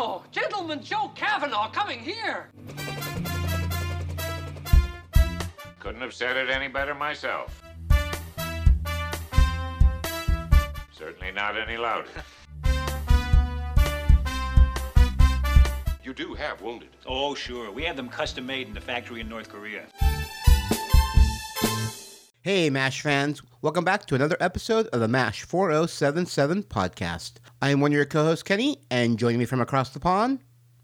Oh, cow! Gentleman Joe Kavanaugh coming here! Couldn't have said it any better myself. Certainly not any louder. You do have wounded. Oh, sure. We have them custom made in the factory in North Korea. Hey, MASH fans. Welcome back to another episode of the MASH 4077 podcast. I am one of your co hosts, Kenny, and joining me from across the pond,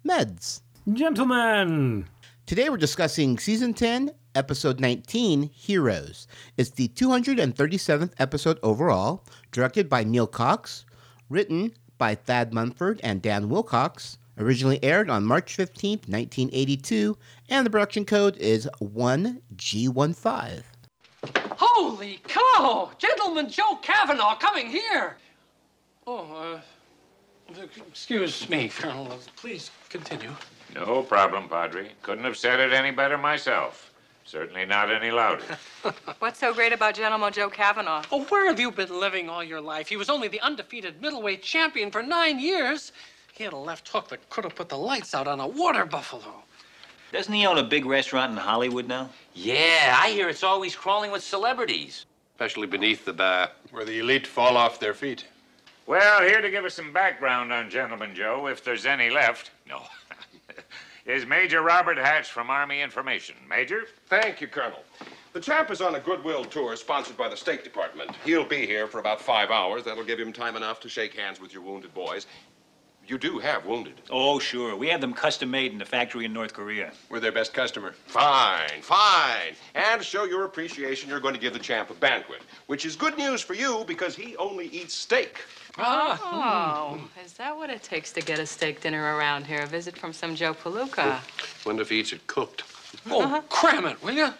Meds. Gentlemen, Today we're discussing Season 10, Episode 19, Heroes. It's the 237th episode overall, directed by Nell Cox, written by Thad Mumford and Dan Wilcox, originally aired on March 15th, 1982, and the production code is 1G15. Holy cow! Gentleman Joe Kavanaugh coming here! Oh, uh, excuse me, Colonel. Please continue. No problem, Padre. Couldn't have said it any better myself. Certainly not any louder. What's so great about Gentleman Joe Kavanaugh? Oh, where have you been living all your life? He was only the undefeated middleweight champion for nine years. He had a left hook that could have put the lights out on a water buffalo. Doesn't he own a big restaurant in Hollywood now? Yeah, I hear it's always crawling with celebrities. Especially beneath the bar, where the elite fall off their feet. Well, here to give us some background on Gentleman Joe, if there's any left, no, is Major Robert Hatch from Army Information. Major? Thank you, Colonel. The champ is on a goodwill tour sponsored by the State Department. He'll be here for about five hours. That'll give him time enough to shake hands with your wounded boys. You do have wounded. Oh, sure. We have them custom made in the factory in North Korea. We're their best customer. Fine, fine. And to show your appreciation, you're going to give the champ a banquet, which is good news for you because he only eats steak. Ah. Oh, is that what it takes to get a steak dinner around here? A visit from some Joe Palooka? Wonder if he eats it cooked. Oh, uh-huh. cram it, will you?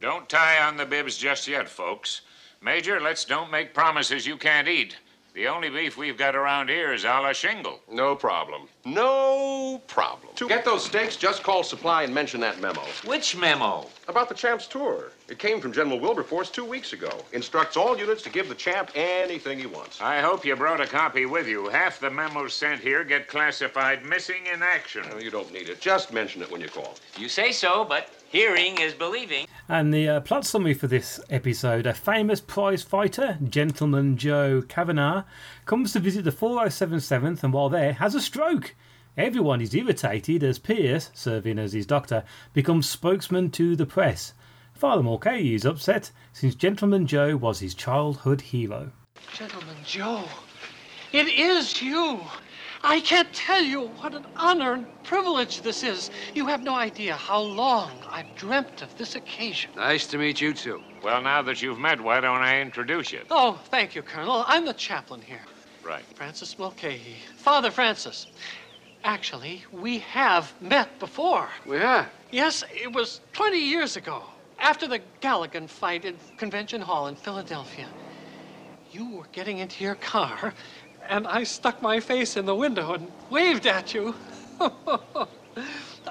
Don't tie on the bibs just yet, folks. Major, let's don't make promises you can't eat. The only beef we've got around here is a la shingle. No problem. No problem. To get those steaks, just call Supply and mention that memo. Which memo? About the champ's tour. It came from General Wilberforce two weeks ago. Instructs all units to give the champ anything he wants. I hope you brought a copy with you. Half the memos sent here get classified missing in action. No, you don't need it. Just mention it when you call. You say so, but hearing is believing. And the uh, plot summary for this episode a famous prize fighter, Gentleman Joe Kavanaugh, comes to visit the 4077th and while there has a stroke. Everyone is irritated as Pierce, serving as his doctor, becomes spokesman to the press. Father Mulcahy is upset since Gentleman Joe was his childhood hero. Gentleman Joe, it is you. I can't tell you what an honor and privilege this is. You have no idea how long I've dreamt of this occasion. Nice to meet you too. Well, now that you've met, why don't I introduce you? Oh, thank you, Colonel. I'm the chaplain here, Right. Francis Mulcahy. Father Francis. Actually, we have met before. Yeah. Yes, it was 20 years ago, after the Galligan fight in Convention Hall in Philadelphia. You were getting into your car, and I stuck my face in the window and waved at you. I,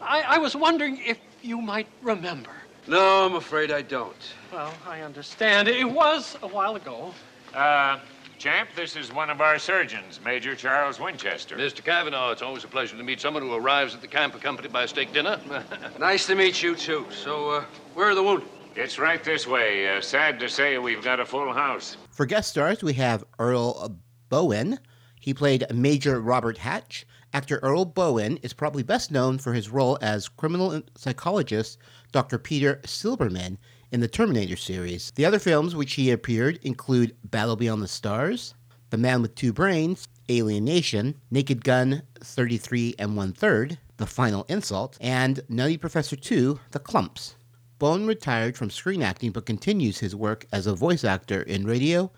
I was wondering if you might remember. No, I'm afraid I don't. Well, I understand. It was a while ago. Uh, Champ, this is one of our surgeons, Major Charles Winchester. Mr. Cavanaugh, it's always a pleasure to meet someone who arrives at the camp accompanied by a steak dinner. Nice to meet you too. So, uh, where are the wounded? It's right this way. Uh, sad to say we've got a full house. For guest stars, we have Earl Boen. He played Major Robert Hatch. Actor Earl Boen is probably best known for his role as criminal psychologist Dr. Peter Silberman in the Terminator series. The other films which he appeared include Battle Beyond the Stars, The Man with Two Brains, Alien Nation, Naked Gun 33 and One Third, The Final Insult, and Nutty Professor 2, The Klumps. Bowen retired from screen acting but continues his work as a voice actor in radio,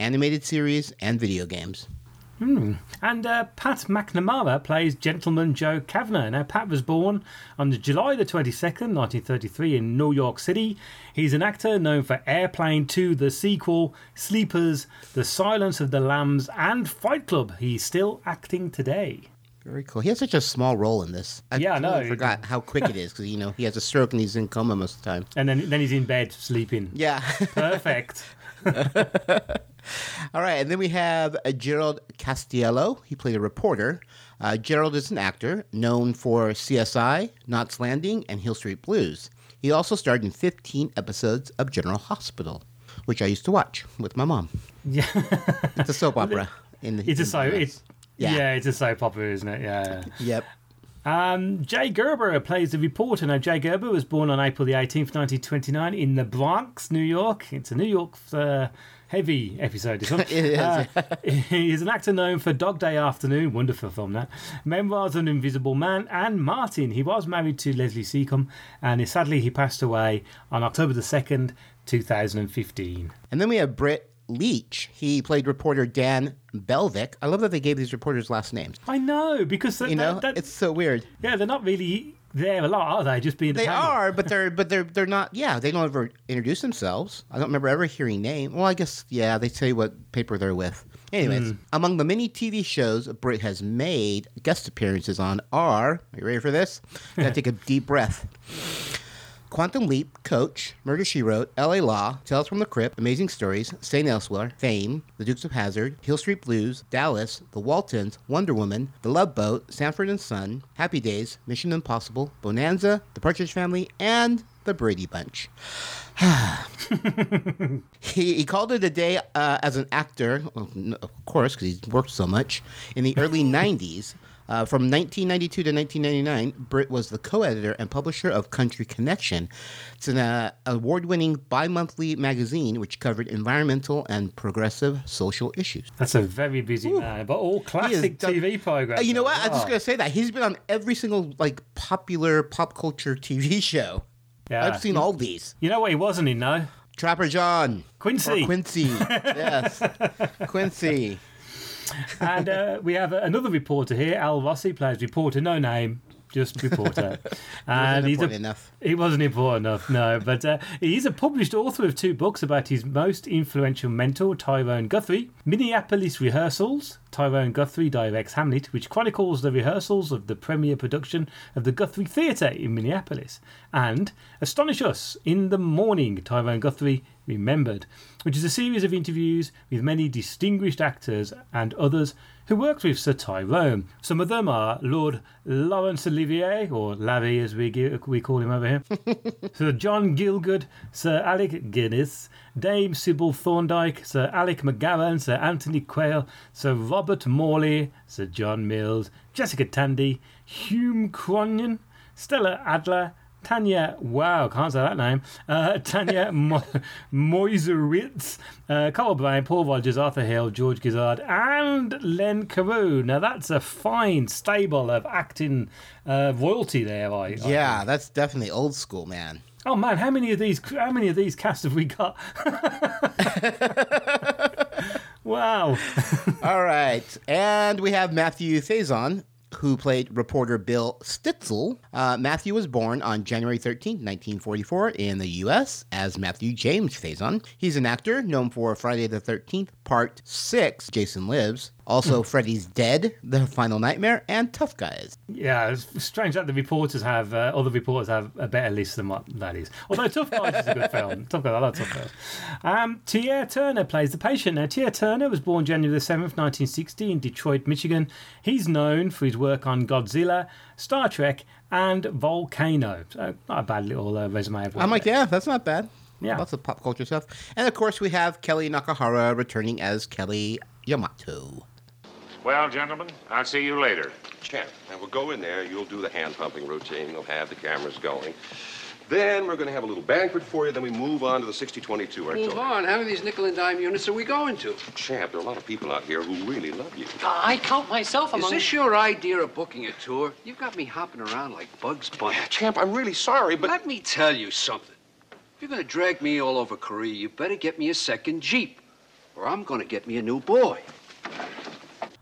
animated series, and video games. And uh, Pat McNamara plays Gentleman Joe Kavanagh. Now, Pat was born on July the 22nd, 1933, in New York City. He's an actor known for Airplane 2, the sequel, Sleepers, The Silence of the Lambs, and Fight Club. He's still acting today. Very cool. He has such a small role in this. I Yeah, I know. forgot how quick it is because you know he has a stroke and he's in coma most of the time. And then, then he's in bed sleeping. Yeah. Perfect. All right, and then we have uh, Gerald Castillo. He played a reporter. Uh, Gerald is an actor known for CSI, Knots Landing, and Hill Street Blues. He also starred in 15 episodes of General Hospital, which I used to watch with my mom. Yeah. It's a soap opera. In the, It's a in so the US. it's yeah. Yeah. it's a soap opera, isn't it? Yeah. Yep. Um, Jay Gerber plays the reporter. Now, Jay Gerber was born on April the 18th, 1929, in the Bronx, New York. It's a New York uh, heavy episode, this one. It is. Uh, he's an actor known for Dog Day Afternoon, wonderful film that, Memoirs of an Invisible Man, and Martin. He was married to Leslie Seacombe, and sadly he passed away on October the 2nd, 2015. And then we have Britt Leach. He played reporter Dan Belvick. I love that they gave these reporters last names. I know, because that, You know, that- that- it's so weird. yeah, they're not really there a lot, are they? Just being They are, but they're but they're they're not. Yeah, they don't ever introduce themselves. I don't remember ever hearing name. Well, I guess yeah, they say what paper they're with. Anyways, hmm. among the many TV shows Britt has made guest appearances on are. Are you ready for this? Gotta take a deep breath. Quantum Leap, Coach, Murder She Wrote, L.A. Law, Tales from the Crypt, Amazing Stories, St. Elsewhere, Fame, The Dukes of Hazzard, Hill Street Blues, Dallas, The Waltons, Wonder Woman, The Love Boat, Sanford and Son, Happy Days, Mission Impossible, Bonanza, The Partridge Family, and The Brady Bunch. he, he called it a day uh, as an actor, of course, because he's worked so much, in the early 90s. Uh, from 1992 to 1999, Britt was the co-editor and publisher of Country Connection. It's an uh, award-winning bi-monthly magazine which covered environmental and progressive social issues. That's a very busy man, but all classic done- TV programs. Uh, you know what? I was just Oh. gonna say that he's been on every single like popular pop culture TV show. Yeah. I've seen all these. You know what he wasn't in, though? Trapper John. Quincy. Or Quincy. yes. Quincy. And uh, we have another reporter here. Al Rossi plays reporter, no name, just reporter. and he's a, important enough. He wasn't important enough, no. But uh, he's a published author of two books about his most influential mentor, Tyrone Guthrie. Minneapolis Rehearsals. Tyrone Guthrie directs Hamlet, which chronicles the rehearsals of the premiere production of the Guthrie Theatre in Minneapolis. And Astonish Us in the Morning, Tyrone Guthrie Remembered, which is a series of interviews with many distinguished actors and others who worked with Sir Tyrone. Some of them are Lord Laurence Olivier, or Larry as we, we call him over here, Sir John Gielgud, Sir Alec Guinness, Dame Sybil Thorndike, Sir Alec McCowen, Sir Anthony Quayle, Sir Robert Morley, Sir John Mills, Jessica Tandy, Hume Cronyn, Stella Adler, Tanya, wow, can't say that name. Uh, Tanya Mo- Moiserwitz, uh, Carl Bryan, Paul Rogers, Arthur Hill, George Grizzard, and Len Cariou. Now that's a fine stable of acting uh, royalty there. I, I Yeah, that's definitely old school, man. Oh man, how many of these? How many of these casts have we got? wow. All right. And we have Matthew Faison, who played reporter Bill Stitzel. Uh, Matthew was born on January 13, 1944, in the U.S. as Matthew James Faison. He's an actor known for Friday the 13th, Part 6, Jason Lives. Also, Freddy's Dead, The Final Nightmare, and Tough Guys. Yeah, it's strange that the reporters have uh, other reporters have a better list than what that is. Although Tough Guys is a good film. Tough Guys, I love Tough Guys. Um, Tia Turner plays the patient. Now, Tia Turner was born January the seventh, nineteen sixty, in Detroit, Michigan. He's known for his work on Godzilla, Star Trek, and Volcano. So, not a bad little uh, resume. of I'm like, yeah, that's not bad. Yeah. Lots of pop culture stuff. And of course, we have Kelly Nakahara returning as Kelly Yamato. Well, gentlemen, I'll see you later. Champ, now we'll go in there. You'll do the hand pumping routine. We'll have the cameras going. Then we're going to have a little banquet for you. Then we move on to the 6022. I Move told on. How many of these nickel and dime units are we going to? Champ, there are a lot of people out here who really love you. I count myself Is this your idea of booking a tour? You've got me hopping around like Bugs Bunny. Champ, I'm really sorry, but Let me tell you something. If you're going to drag me all over Korea, you better get me a second Jeep, or I'm going to get me a new boy.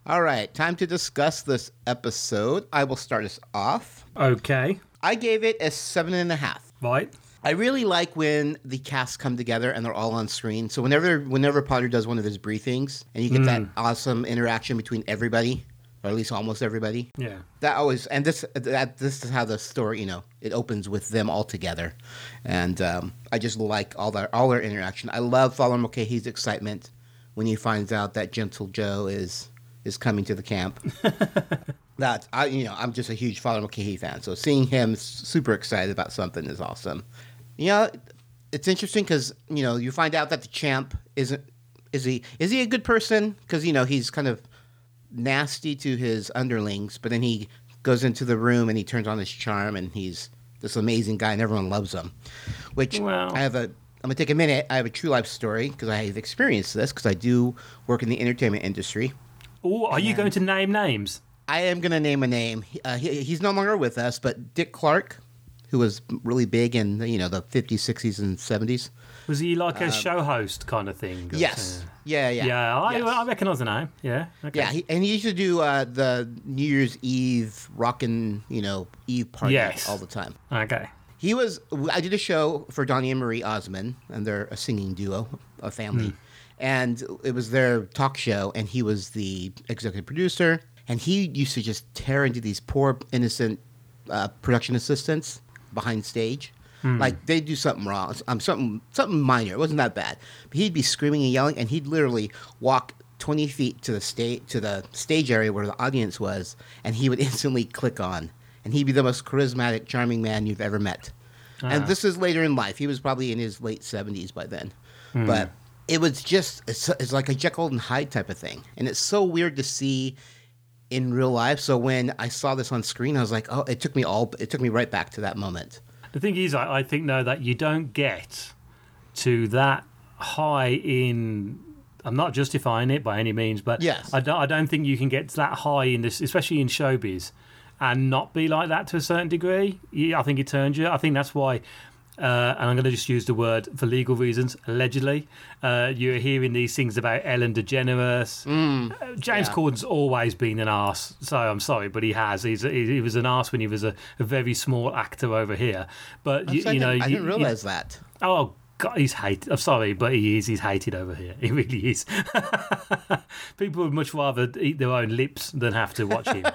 All right, time to discuss this episode. I will start us off. Okay, I gave it a seven and a half. right. I really like when the cast come together and they're all on screen. So whenever whenever Potter does one of his briefings and you get that mm. awesome interaction between everybody, or at least almost everybody, Yeah. that always and this that this is how the story you know it opens with them all together, and um, I just like all their all their interaction. I love Father Mulcahy's excitement when he finds out that Gentle Joe is is coming to the camp. that I, you know, I'm just a huge Father Mulcahy fan. So seeing him super excited about something is awesome. You know, it's interesting because you know you find out that the champ isn't is he is he a good person because you know he's kind of nasty to his underlings, but then he goes into the room and he turns on his charm and he's this amazing guy and everyone loves him. Which Well- I have a. I'm gonna take a minute. I have a true life story because I have experienced this because I do work in the entertainment industry. Oh, are you going to name names? I am to name a name. Uh, he, he's no longer with us, but Dick Clark, who was really big in you know the 50s, 60s, and 70s. Was he like a show host kind of thing? Um, Yes. something? Yeah, yeah. Yeah, I, Yes. I recognise the name. Yeah. Okay. Yeah, he, and he used to do uh, the New Year's Eve rockin', you know, Eve party Yes. all the time. Okay. He was. I did a show for Donnie and Marie Osmond, and they're a singing duo, a family, and it was their talk show, and he was the executive producer, and he used to just tear into these poor innocent uh, production assistants behind stage. Hmm. Like they do something wrong, um, something something minor. It wasn't that bad, but he'd be screaming and yelling, and he'd literally walk twenty feet to the stage to the stage area where the audience was, and he would instantly click on, and he'd be the most charismatic, charming man you've ever met. And ah. this is later in life. He was probably in his late seventies by then, hmm. but it was just it's, it's like a Jekyll and Hyde type of thing, and it's so weird to see in real life. So when I saw this on screen, I was like, oh, it took me all, it took me right back to that moment. The thing is, I, I think though that you don't get to that high in. I'm not justifying it by any means, but Yes. I don't. I don't think you can get to that high in this, especially in showbiz, and not be like that to a certain degree. I think it turns you. I think that's why. Uh, and I'm going to just use the word for legal reasons. Allegedly, uh, you're hearing these things about Ellen DeGeneres. Uh, James yeah. Corden's always been an arse, so I'm sorry, but he has. He's he, he was an arse when he was a, a very small actor over here. But you, you know, I you- didn't you- realize that. Oh God, he's hated. I'm sorry, but he is. He's hated over here. He really is. People would much rather eat their own lips than have to watch him.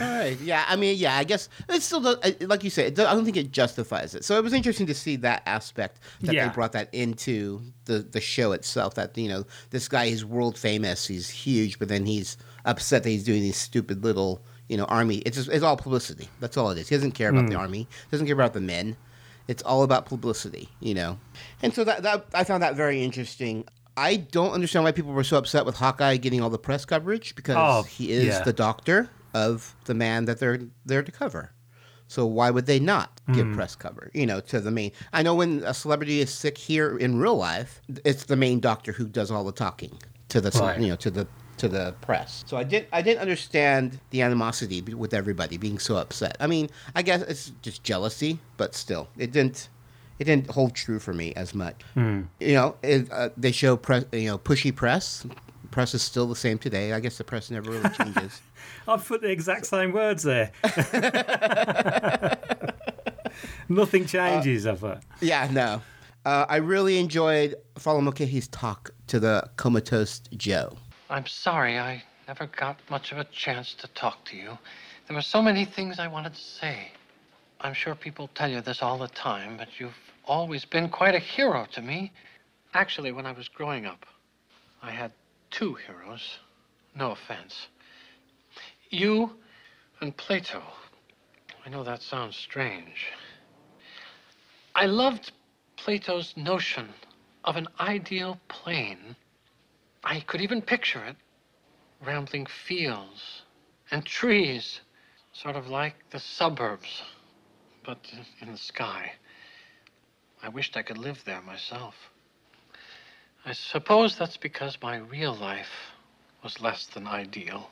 All right. Yeah. I mean, yeah. I guess it still does. Uh, like you said, I don't think it justifies it. So it was interesting to see that aspect that Yeah. they brought that into the the show itself. That you know, this guy is world famous. He's huge, but then he's upset that he's doing these stupid little you know army. It's just, it's all publicity. That's all it is. He doesn't care about the hmm. army. He Doesn't care about the men. It's all about publicity. You know. And so that that I found that very interesting. I don't understand why people were so upset with Hawkeye getting all the press coverage because Oh, he is yeah. the doctor of the man that they're there to cover. So why would they not give Hmm. press cover? You know, to the main. I know when a celebrity is sick here in real life, it's the main doctor who does all the talking to the Right. you know to the to the press. So I didn't I didn't understand the animosity with everybody being so upset. I mean, I guess it's just jealousy, but still, it didn't it didn't hold true for me as much. Hmm. You know, it, uh, they show press, you know, pushy press. Press is still the same today. I guess the press never really changes. I've put the exact same words there. Nothing changes, I've put. Yeah, no. Uh, I really enjoyed Follow Mulcahy's talk to the comatose Joe. I'm sorry I never got much of a chance to talk to you. There were so many things I wanted to say. I'm sure people tell you this all the time, but you've always been quite a hero to me. Actually, when I was growing up, I had two heroes. No offense. You and Plato. I know that sounds strange. I loved Plato's notion of an ideal plane I could even picture it. Rambling fields and trees, sort of like the suburbs, but in the sky. I wished I could live there myself. I suppose that's because my real life was less than ideal.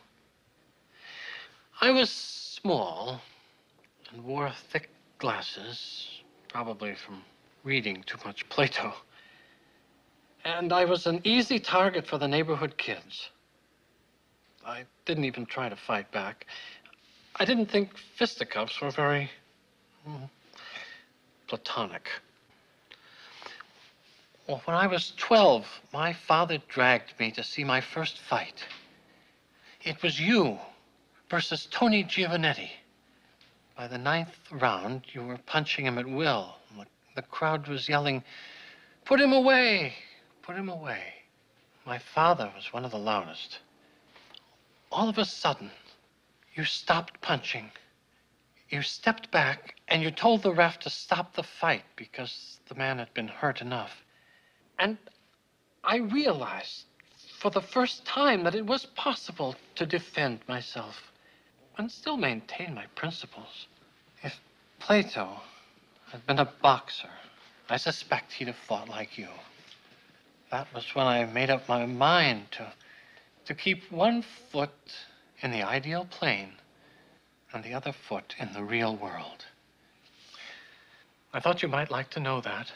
I was small and wore thick glasses, probably from reading too much Plato. And I was an easy target for the neighborhood kids. I didn't even try to fight back. I didn't think fisticuffs were very mm, platonic. Well, when I was 12, my father dragged me to see my first fight. It was you versus Tony Giovanetti. By the ninth round, you were punching him at will. The, the crowd was yelling, Put him away! Put him away. My father was one of the loudest. all of a sudden, you stopped punching. You stepped back and you told the ref to stop the fight because the man had been hurt enough. And I realized for the first time that it was possible to defend myself and still maintain my principles. If Plato had been a boxer, I suspect he'd have fought like you. That was when I made up my mind to, to keep one foot in the ideal plane and the other foot in the real world. I thought you might like to know that,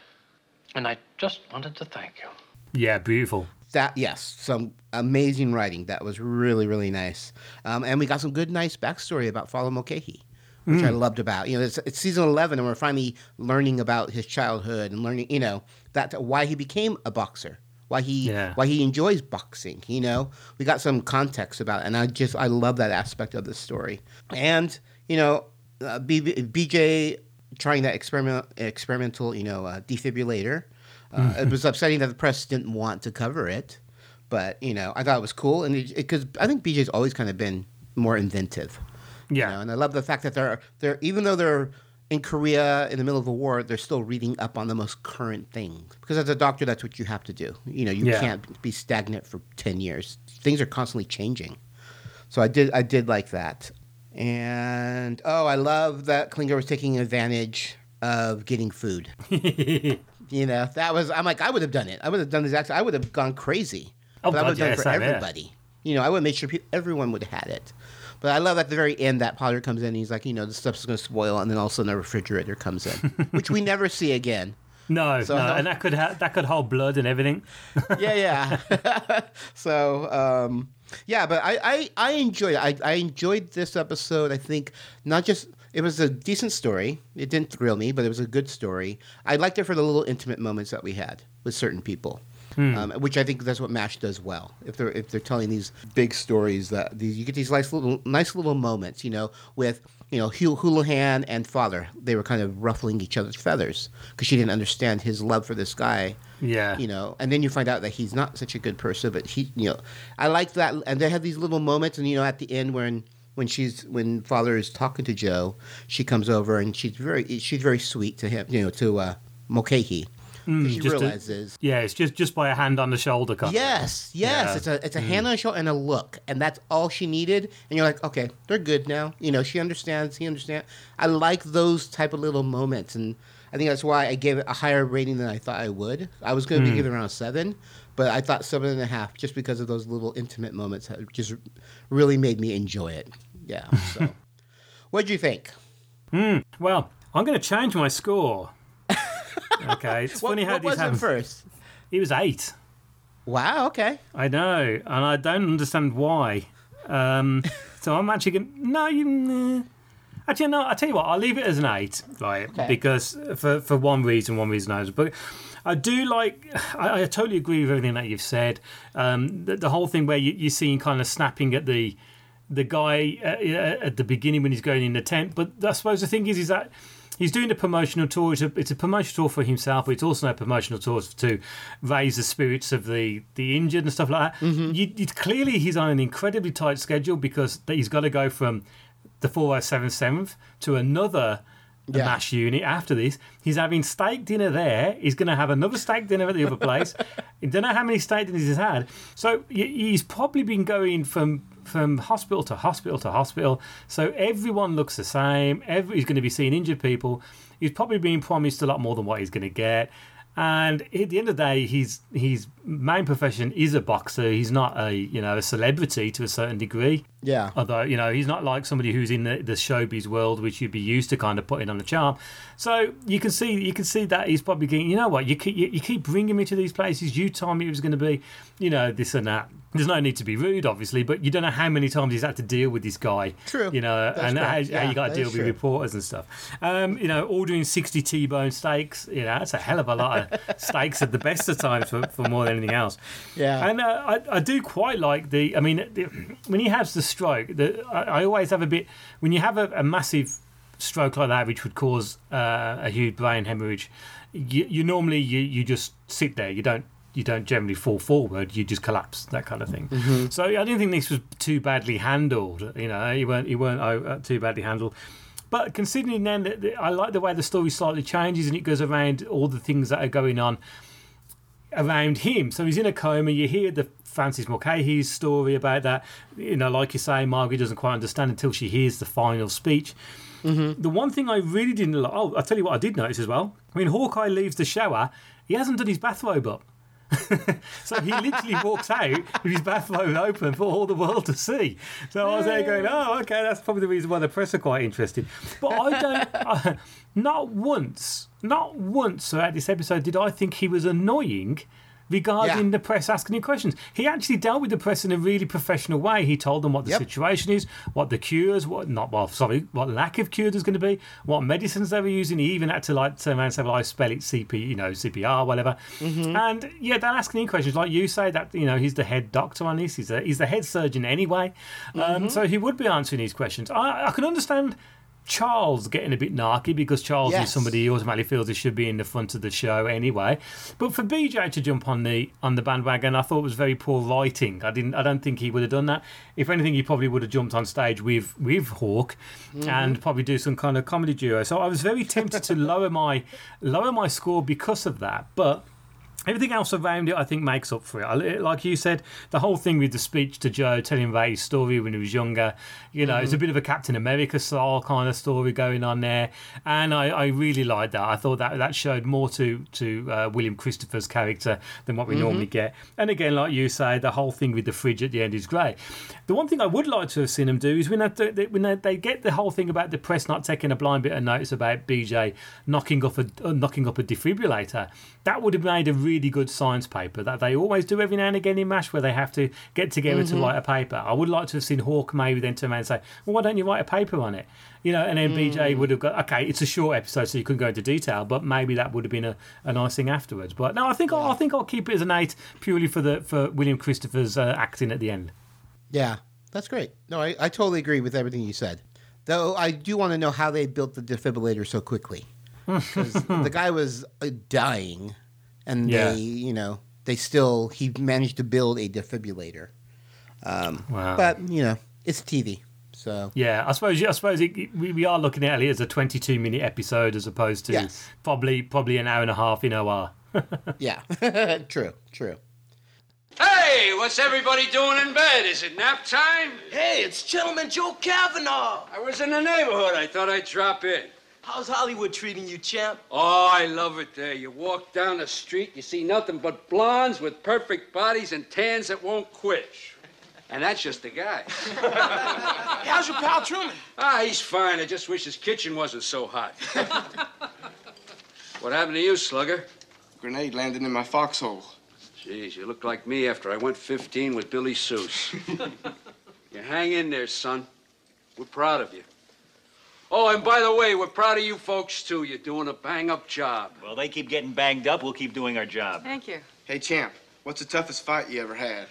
and I just wanted to thank you. Yeah, beautiful. That yes, some amazing writing. That was really really nice, um, and we got some good nice backstory about Father Mulcahy, which I loved about. You know, it's, it's season eleven, and we're finally learning about his childhood and learning, you know, that why he became a boxer, why he Yeah. why he enjoys boxing. You know, we got some context about, it, and I just I love that aspect of the story. And you know, uh, B- BJ trying that experiment experimental, you know, uh, defibrillator. Uh, it was upsetting that the press didn't want to cover it, but you know, I thought it was cool, and because I think BJ's always kind of been more inventive. you Yeah. know, and I love the fact that they're they're even though they're in Korea in the middle of a war, they're still reading up on the most current things. Because as a doctor, that's what you have to do. You know, you Yeah. can't be stagnant for ten years. Things are constantly changing. So I did I did like that. And oh, I love that Klinger was taking advantage of getting food. you know, that was I'm like I would have done it. I would have done the exact. I would have gone crazy. Oh, but I would have done yeah, it for everybody. You know, I would make sure pe- everyone would have had it. But I love at the very end that Potter comes in. And he's like, you know, this stuff's going to spoil, and then all of a sudden a refrigerator comes in, which we never see again. No, So no, and that could ha- that could hold blood and everything. yeah, yeah. so, um, yeah, but I, I, I enjoyed it. I, I enjoyed this episode. I think not just it was a decent story. It didn't thrill me, but it was a good story. I liked it for the little intimate moments that we had with certain people. Um, which I think that's what Mash does well. If they're if they're telling these big stories, that these you get these nice little nice little moments, you know, with you know Hugh Houlihan and Father, they were kind of ruffling each other's feathers because she didn't understand his love for this guy, Yeah. you know and then you find out that he's not such a good person but he you know i like that and they have these little moments and you know at the end when when she's when father is talking to joe she comes over and she's very she's very sweet to him you know to uh mulcahy Mm, she just a- realizes Yeah, it's just just by a hand on the shoulder. Kind yes yes Yeah. it's a it's a hand on the shoulder and a look and that's all she needed and you're like okay they're good now you know she understands he understands i like those type of little moments and i think that's why i gave it a higher rating than i thought i would i was going to be giving it around seven but i thought seven and a half just because of those little intimate moments that just really made me enjoy it yeah so what'd you think Hmm. Well, I'm going to change my score. Okay, it's what, funny how what these was happen. first He was eight. wow okay I know, and I don't understand why. Um, so I'm actually going. No, you. nah. Actually, no. I tell you what. I'll leave it as an eight, right? Okay. Because for for one reason, one reason only. But I do like. I, I totally agree with everything that you've said. Um, the, the whole thing where you, you're seeing kind of snapping at the the guy uh, at the beginning when he's going in the tent. But I suppose the thing is, is that he's doing a promotional tour. It's a, it's a promotional tour for himself, but it's also a promotional tour to raise the spirits of the, the injured and stuff like that. You, you, clearly, he's on an incredibly tight schedule because he's got to go from the 4077th to another Yeah. mash unit after this. He's having steak dinner there. He's going to have another steak dinner at the other place. I don't know how many steak dinners he's had. So he's probably been going from from hospital to hospital to hospital. So everyone looks the same. Every, he's going to be seeing injured people. He's probably being promised a lot more than what he's going to get. And at the end of the day, his his main profession is a boxer. He's not a you know a celebrity to a certain degree. yeah Although, you know, he's not like somebody who's in the, the showbiz world, which you'd be used to kind of putting on the charm. So you can see you can see that he's probably getting, you know what, you keep, you, you keep bringing me to these places. You told me it was going to be, you know, this and that. There's no need to be rude, obviously, but you don't know how many times he's had to deal with this guy. True. You know, That's and how, correct. how you got to deal with true. reporters and stuff. Um, you know, ordering 60 T-bone steaks, you know, that's a hell of a lot of steaks at the best of times for, for more than anything else. Yeah. And uh, I, I do quite like the. I mean, the, when he has the stroke, the, I, I always have a bit. When you have a, a massive stroke like that, which would cause uh, a huge brain hemorrhage, you, you normally you, you just sit there. You don't you don't generally fall forward; you just collapse, that kind of thing. Mhm. So I didn't think this was too badly handled. You know, you weren't you weren't uh, too badly handled. But considering then that I like the way the story slightly changes and it goes around all the things that are going on around him. So he's in a coma. You hear the Francis Mulcahy's story about that. You know, like you say, Margaret doesn't quite understand until she hears the final speech. The one thing I really didn't like, oh, I'll tell you what I did notice as well. When Hawkeye leaves the shower, he hasn't done his bathrobe up. so he literally walks out with his bathrobe open for all the world to see. So I was there going, oh, okay, that's probably the reason why the press are quite interested. But I don't, I, uh, not once, not once throughout this episode did I think he was annoying regarding Yeah. the press asking him questions. He actually dealt with the press in a really professional way. He told them what the Yep. situation is, what the cures, what not well, sorry, what lack of cure there's going to be, what medicines they were using. He even had to like turn around and say, "Well, I spell it CP, you know, CPR, whatever." And yeah, they're asking him questions like you say that you know he's the head doctor on this. He's a, he's the head surgeon anyway, um, so he would be answering these questions. I, I can understand. Charles getting a bit narky because Charles is somebody he automatically feels he should be in the front of the show anyway. But for BJ to jump on the on the bandwagon, I thought was very poor writing. I didn't. I don't think he would have done that. If anything, he probably would have jumped on stage with with Hawk mm-hmm. and probably do some kind of comedy duo. So I was very tempted to lower my lower my score because of that, but. Everything else around it, I think, makes up for it. Like you said, the whole thing with the speech to Joe, telling about his story when he was younger, you know, it's a bit of a Captain America style kind of story going on there, and I, I really liked that. I thought that that showed more to to uh, William Christopher's character than what we normally get. And again, like you say, the whole thing with the fridge at the end is great. The one thing I would like to have seen them do is when they, when they, they get the whole thing about the press not taking a blind bit of notice about BJ knocking off a uh, knocking up a defibrillator. That would have made a really good science paper that they always do every now and again in MASH where they have to get together to write a paper. I would like to have seen Hawk maybe then turn around and say, well, why don't you write a paper on it? You know, and then BJ would have got, okay, it's a short episode, so you couldn't go into detail, but maybe that would have been a, a nice thing afterwards. But no, I think I'll, I think I'll keep it as an eight purely for the for William Christopher's uh, acting at the end. Yeah, that's great. No, I, I totally agree with everything you said. Though I do want to know how they built the defibrillator so quickly. 'Cause the guy was uh, dying, and Yeah. they, you know, they still he managed to build a defibrillator. Um, Wow. But you know, it's TV, so Yeah, I suppose. I suppose it, it- we, we are looking at it as a 22 minute episode as opposed to Yes. probably probably an hour and a half in OR. yeah, true, true. Hey, what's everybody doing in bed? Is it nap time? Hey, it's Gentleman Joe Kavanaugh. I was in the neighborhood. I thought I'd drop in. How's Hollywood treating you, champ? Oh, I love it there. You walk down the street, you see nothing but blondes with perfect bodies and tans that won't quit. And that's just the guy. Hey, how's your pal Truman? Ah, he's fine. I just wish his kitchen wasn't so hot. what happened to you, Slugger? Grenade landed in my foxhole. Jeez, you look like me after I went 15 with Billy Soose. you hang in there, son. We're proud of you. Oh, and by the way, we're proud of you folks, too. You're doing a bang-up job. Well, they keep getting banged up. We'll keep doing our job. Thank you. Hey, champ, what's the toughest fight you ever had?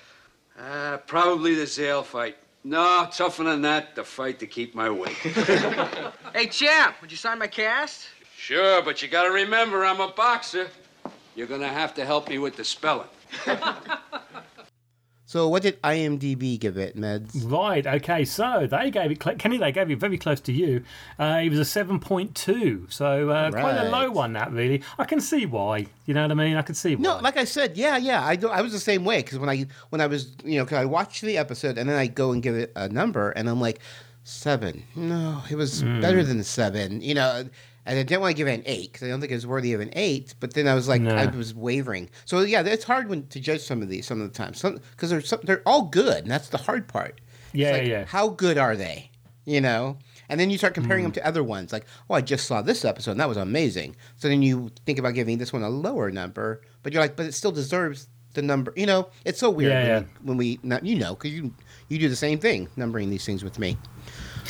Uh, probably the Zale fight. No, tougher than that, the fight to keep my weight. Hey, champ, would you sign my cast? sure, but you gotta remember, I'm a boxer. You're gonna have to help me with the spelling. So, what did IMDb give it, Meds? Right. Okay. So they gave it. Kenny, they gave it very close to you. Uh, it was a seven point two. So uh, quite a low one. That really. I can see why. You know what I mean? I can see why. No, like I said, yeah, yeah. I do, I was the same way because when I when I was you know 'cause I watched the episode and then I go and give it a number and I'm like seven. No, it was Hmm. better than seven. You know, and I didn't want to give it an eight because I don't think it was worthy of an eight. But then I was like, No. I was wavering. So yeah, it's hard when to judge some of these some of the time. Because they're some, they're all good and that's the hard part. Yeah, like, yeah. How good are they? You know. And then you start comparing Hmm. them to other ones, like, oh, I just saw this episode, and that was amazing. So then you think about giving this one a lower number, but you're like, but it still deserves the number. You know, it's so weird Yeah, when, yeah. We, when we, not, you know, because you you do the same thing, numbering these things with me.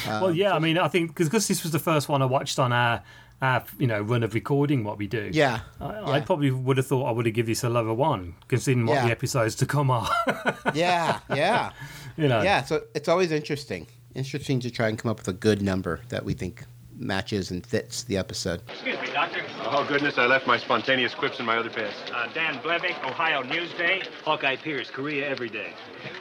well, yeah. I mean, I think because this was the first one I watched on our. Our, you know, run of recording what we do. Yeah, I, yeah. I probably would have thought I would have given this a lower one, considering what Yeah. the episodes to come are. Yeah, yeah, you know. yeah. So it's always interesting, interesting to try and come up with a good number that we think matches and fits the episode. Excuse me, Doctor. Oh, goodness, I left my spontaneous quips in my other pants. Uh, Dan Blevik, Ohio Newsday. Hawkeye Pierce, Korea Every Day.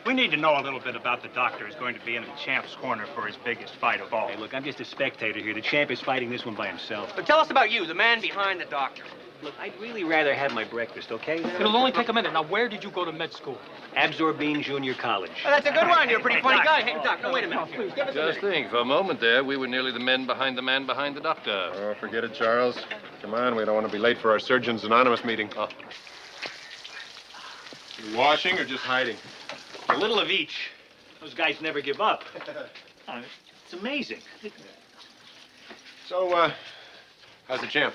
We need to know a little bit about the doctor who's going to be in the champ's corner for his biggest fight of all. Hey, look, I'm just a spectator here. The champ is fighting this one by himself. But tell us about you, the man behind the doctor. Look, I'd really rather have my breakfast, okay? It'll only take a minute. Now, where did you go to med school? Absorbine Junior College. Oh, that's a good one. You're a pretty funny guy. Hey, Doc, no, wait a minute. Please, give us a Just minute. think, for a moment there, we were nearly the men behind the man behind the doctor. Oh, forget it, Charles. Come on, we don't want to be late for our Surgeons Anonymous meeting. Oh. You washing or just hiding? A little of each. Those guys never give up. Uh, it's amazing. So, uh, how's the champ?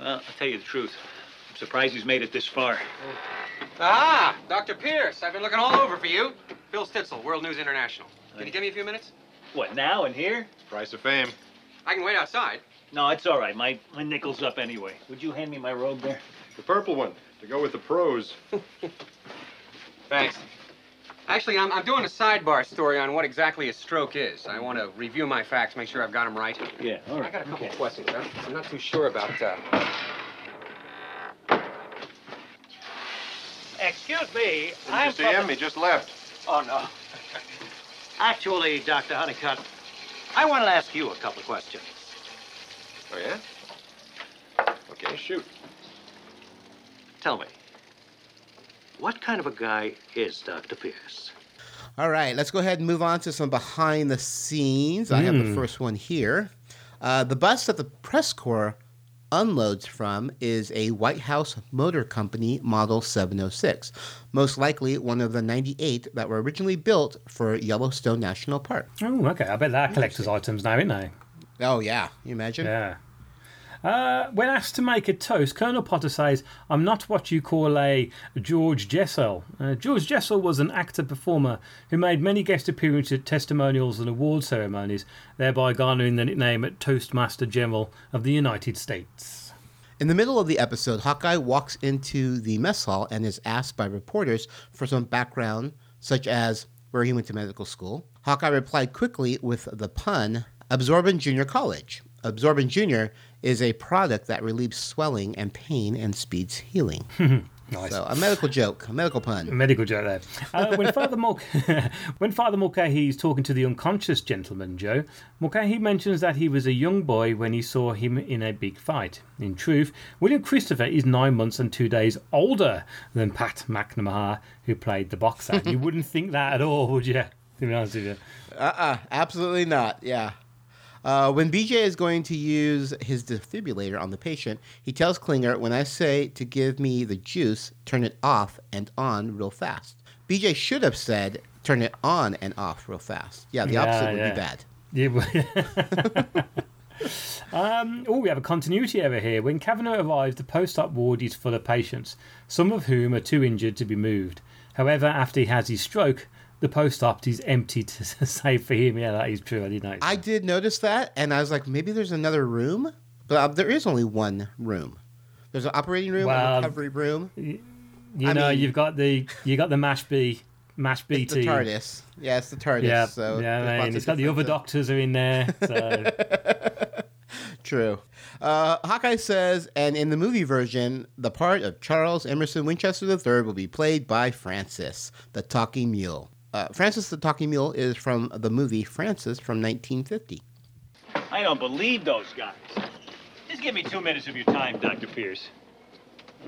Well, I'll tell you the truth. I'm surprised he's made it this far. Ah, Dr. Pierce. I've been looking all over for you. Bill Stitzel, World News International. Can you give me a few minutes? What, now and here? Price of fame. I can wait outside. No, it's all right. My, my nickel's up anyway. Would you hand me my robe there? The purple one, to go with the prose. Thanks. Actually, I'm, I'm doing a sidebar story on what exactly a stroke is. I want to review my facts, make sure I've got them right. Yeah, all right. I got a couple okay. questions. I'm, I'm not too sure about. Uh... Excuse me. Didn't you see him? He just left. Oh, no. Actually, Dr. Honeycutt, I want to ask you a couple of questions. Oh, yeah? Okay, shoot. Tell me, what kind of a guy is Dr. Pierce? All right, let's go ahead and move on to some behind the scenes. I have the Mm. first one here. Uh, the bus that the press corps unloads from is a White House Motor Company Model 706, most likely one of the 98 that were originally built for Yellowstone National Park. Oh, okay. I bet they're collector's items now, aren't they? Oh, yeah. You imagine? Yeah. Uh, when asked to make a toast, Colonel Potter says, I'm not what you call a George Jessel. Uh, George Jessel was an actor performer who made many guest appearances at testimonials and award ceremonies, thereby garnering the nickname Toastmaster General of the United States. In the middle of the episode, Hawkeye walks into the mess hall and is asked by reporters for some background, such as where he went to medical school. Hawkeye replied quickly with the pun Absorbine Junior College. Absorbine Junior is a product that relieves swelling and pain and speeds healing. Nice. So, a medical joke, a medical pun. A medical joke there. Uh, when Father Mul- when Father Mulcahy is talking to the unconscious gentleman Joe, Mulcahy mentions that he was a young boy when he saw him in a big fight. In truth, William Christopher is nine months and two days older than Pat McNamara, who played the boxer. you wouldn't think that at all, would you? To be honest with you. Uh uh absolutely not. Yeah. Uh, when BJ is going to use his defibrillator on the patient, he tells Klinger, When I say to give me the juice, turn it off and on real fast. BJ should have said, Turn it on and off real fast. Yeah, the opposite would be bad. Yeah. um, oh, we have a continuity error here. When Kavanaugh arrives, the post-op ward is full of patients, some of whom are too injured to be moved. However, after he has his stroke, the post-op is empty to save for him. Yeah, that is true. I didn't know. I did notice that, and I was like, maybe there's another room, but uh, there is only one room. There's an operating room, Well, a recovery room. You I know, mean- you've got the you got the Mash B, Mash B It's the. TARDIS. Yeah, it's the TARDIS. Yeah, so yeah, there's man. It's got the other doctors are in there. So. True. Uh, Hawkeye says, and in the movie version, the part of Charles Emerson Winchester III will be played by Francis, the talking mule. Uh, Francis the talking mule is from the movie Francis from 1950. I don't believe those guys. Just give me two minutes of your time, Dr. Pierce.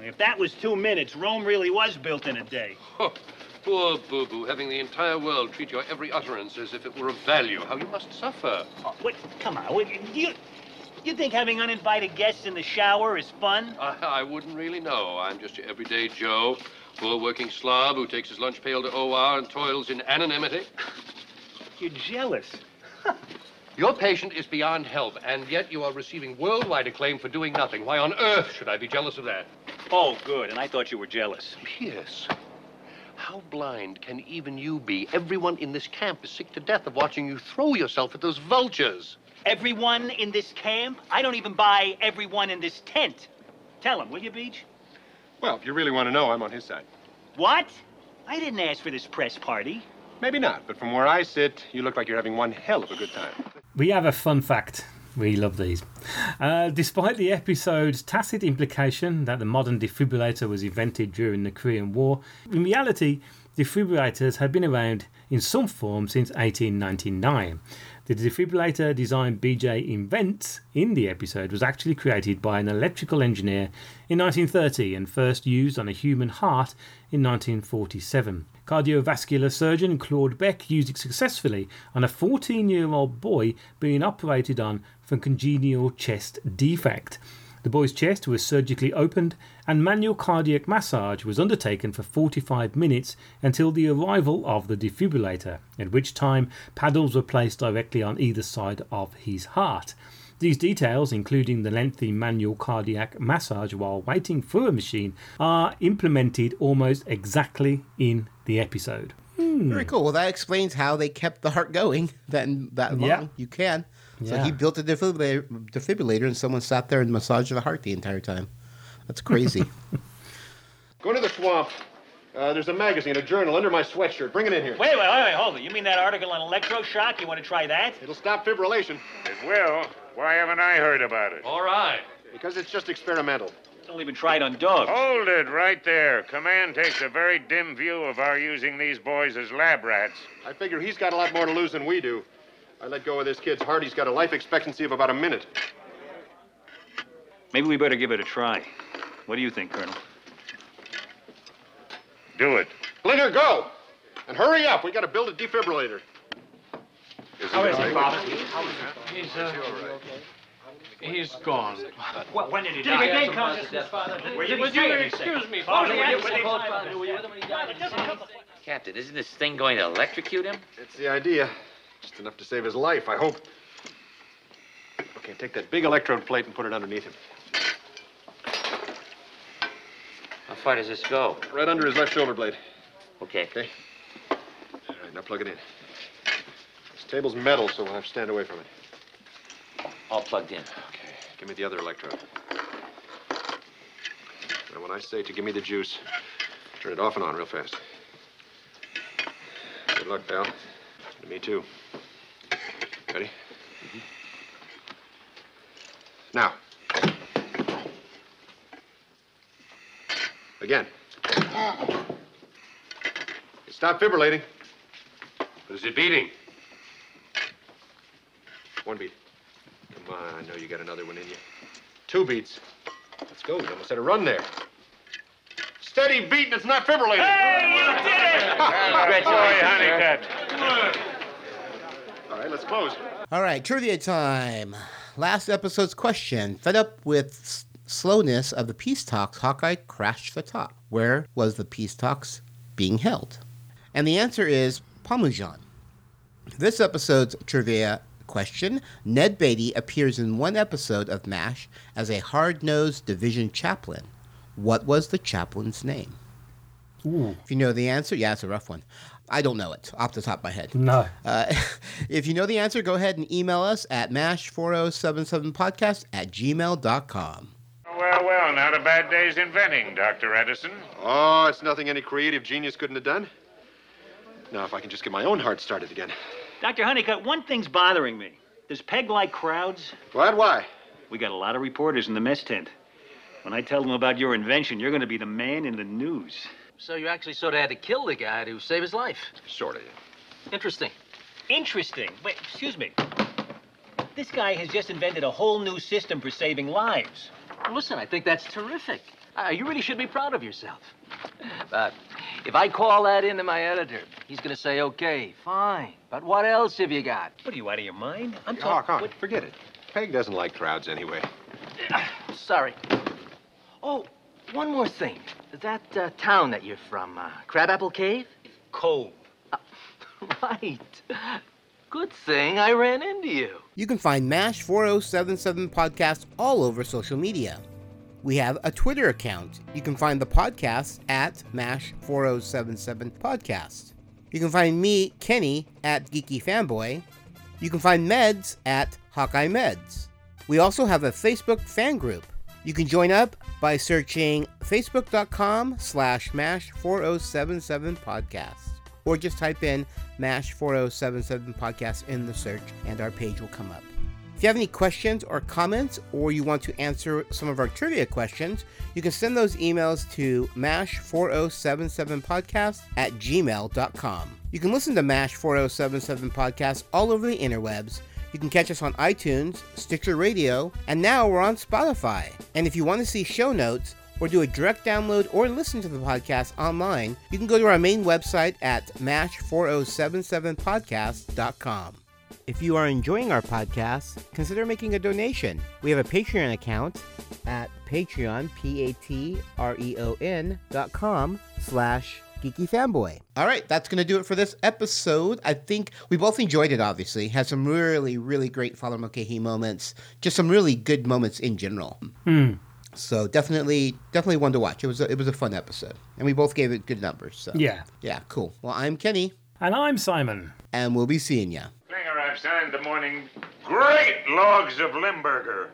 If that was two minutes, Rome really was built in a day. Poor Boo Boo, having the entire world treat your every utterance as if it were of value. How you must suffer. Oh, what? Come on. What, you, you think having uninvited guests in the shower is fun? I, I wouldn't really know. I'm just your everyday Joe, poor working slob who takes his lunch pail to OR and toils in anonymity. You're jealous. Your patient is beyond help, and yet you are receiving worldwide acclaim for doing nothing. Why on earth should I be jealous of that? Oh, good. And I thought you were jealous. Pierce, how blind can even you be? Everyone in this camp is sick to death of watching you throw yourself at those vultures. Everyone in this camp? I don't even buy everyone in this tent. Tell him, will you, Beej? Well, if you really want to know, I'm on his side. What? I didn't ask for this press party. Maybe not, but from where I sit, you look like you're having one hell of a good time. We have a fun fact We love these. Uh, despite the episode's tacit implication that the modern defibrillator was invented during the Korean War, in reality, defibrillators had been around in some form since 1899. The defibrillator design BJ invents in the episode was actually created by an electrical engineer in 1930 and first used on a human heart in 1947. Cardiovascular surgeon Claude Beck used it successfully on a 14 year old boy being operated on for congenital chest defect. The boy's chest was surgically opened and manual cardiac massage was undertaken for 45 minutes until the arrival of the defibrillator, at which time paddles were placed directly on either side of his heart. These details, including the lengthy manual cardiac massage while waiting for a machine, are implemented almost exactly in the episode. Hmm. Very cool. Well, that explains how they kept the heart going that that long. Yeah. You can. So Yeah. he built a defibrillator, defibrillator, and someone sat there and massaged the heart the entire time. That's crazy. Go to the swamp. Uh, there's a magazine, a journal under my sweatshirt. Bring it in here. Wait, wait, wait, wait, hold it. You mean that article on electroshock? You want to try that? It'll stop fibrillation. It will. Why haven't I heard about it? All right. Because it's just experimental. It's only been tried on dogs. Hold it right there. Command takes a very dim view of our using these boys as lab rats. I figure he's got a lot more to lose than we do. I let go of this kid's heart. He's got a life expectancy of about a minute. Maybe we better give it a try. What do you think, Colonel? Do it. Klinger, go! And hurry up. We got to build a defibrillator. How is he, he, Father? He's, uh, he's gone. What, when did he Did he die? gain consciousness, Father? Where did Would you excuse me, Father? yeah, you- Captain, isn't this thing going to electrocute him? That's the idea. Just enough to save his life, I hope. Okay, take that big electrode plate and put it underneath him. How far does this go? Right under his left shoulder blade. Okay. Okay. All right, now plug it in. This table's metal, so we'll have to stand away from it. All plugged in. Okay, give me the other electrode. Now, when I say to give me the juice, turn it off and on real fast. Good luck, pal. To me, too. Ready? Mm-hmm. Now. Again. Stop fibrillating. What is it beating? One beat. Come on, I know you got another one in you. Two beats. Let's go. You almost had a run there. Steady beat and it's not fibrillating. Hey, you did it! Boy, Honeycutt. All right, let's close. All right, trivia time. Last episode's question. Fed up with s- slowness of the peace talks, Hawkeye crashed the top. Where was the peace talks being held? And the answer is Panmunjom. This episode's trivia question Ned Beatty appears in one episode of MASH as a hard nosed division chaplain. What was the chaplain's name? Ooh. If you know the answer, yeah, it's a rough one. I don't know it off the top of my head. No. Uh, if you know the answer, go ahead and email us at mash4077podcast at gmail.com. Well, well, not a bad day's inventing, Dr. Edison. Oh, it's nothing any creative genius couldn't have done. Now, if I can just get my own heart started again. Dr. Honeycutt, one thing's bothering me. Does Peg like crowds? What? Why? We got a lot of reporters in the mess tent. When I tell them about your invention, you're going to be the man in the news. So you actually sort of had to kill the guy to save his life. Sort of. Interesting. Interesting. Wait, excuse me. This guy has just invented a whole new system for saving lives. Listen, I think that's terrific. Uh, you really should be proud of yourself. But if I call that in to my editor, he's going to say, okay, fine. But what else have you got? What are you out of your mind? I'm Oh, talking. come on. Forget it. Peg doesn't like crowds anyway. Sorry. Oh, one more thing. That uh, town that you're from, uh, Crabapple Cave? Cove. Right. Good thing I ran into you. You can find MASH 4077 podcast all over social media. We have a Twitter account. You can find the podcast at MASH 4077 podcast. You can find me, Kenny, at Geeky Fanboy. You can find Meds at Hawkeye Meds. We also have a Facebook fan group. You can join up by searching facebook.com slash MASH 4077 podcast. Or just type in MASH 4077 podcast in the search and our page will come up. If you have any questions or comments, or you want to answer some of our trivia questions, you can send those emails to mash4077podcast at gmail.com. You can listen to MASH 4077 podcast all over the interwebs. You can catch us on iTunes, Stitcher Radio, and now we're on Spotify. And if you want to see show notes, or do a direct download or listen to the podcast online, you can go to our main website at mash4077podcast.com. If you are enjoying our podcast, consider making a donation. We have a Patreon account at Patreon, P-A-T-R-E-O-N dot com slash Geeky Fanboy. All right, that's going to do it for this episode. I think we both enjoyed it, obviously. Had some really, really great Father Mulcahy moments. Just some really good moments in general. Hmm. So definitely, definitely one to watch. It was a, it was a fun episode, and we both gave it good numbers. So Yeah. yeah, cool. Well, I'm Kenny, And I'm Simon. and we'll be seeing ya. Klinger, I've signed the morning. Great logs of Limburger.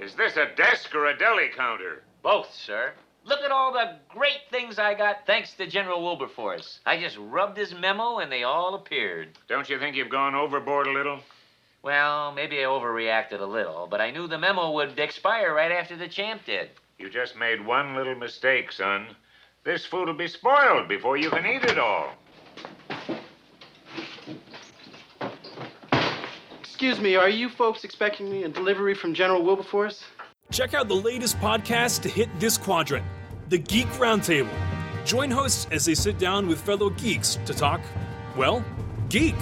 Is this a desk or a deli counter? Both, sir. Look at all the great things I got thanks to General Wilberforce. I just rubbed his memo and they all appeared. Don't you think you've gone overboard a little? Well, maybe I overreacted a little, but I knew the memo would expire right after the champ did. You just made one little mistake, son. This food'll be spoiled before you can eat it all. Excuse me, are you folks expecting me a delivery from General Wilberforce? Check out the latest podcast to hit this quadrant the Geek Roundtable. Join hosts as they sit down with fellow geeks to talk, well, geek.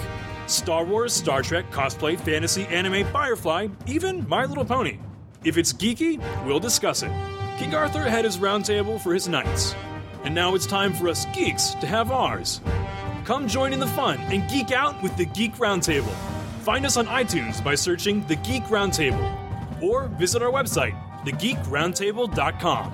Star Wars, Star Trek, cosplay, fantasy, anime, Firefly, even My Little Pony. If it's geeky, we'll discuss it. King Arthur had his roundtable for his knights. And now it's time for us geeks to have ours. Come join in the fun and geek out with the Geek Roundtable. Find us on iTunes by searching The Geek Roundtable or visit our website, thegeekroundtable.com.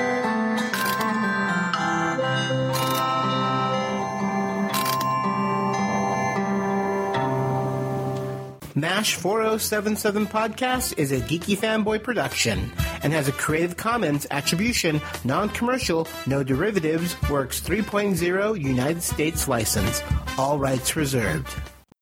MASH 4077 Podcast is a geeky fanboy production and has a Creative Commons Attribution, Non Commercial, No Derivatives, Works 3.0 United States license. All rights reserved.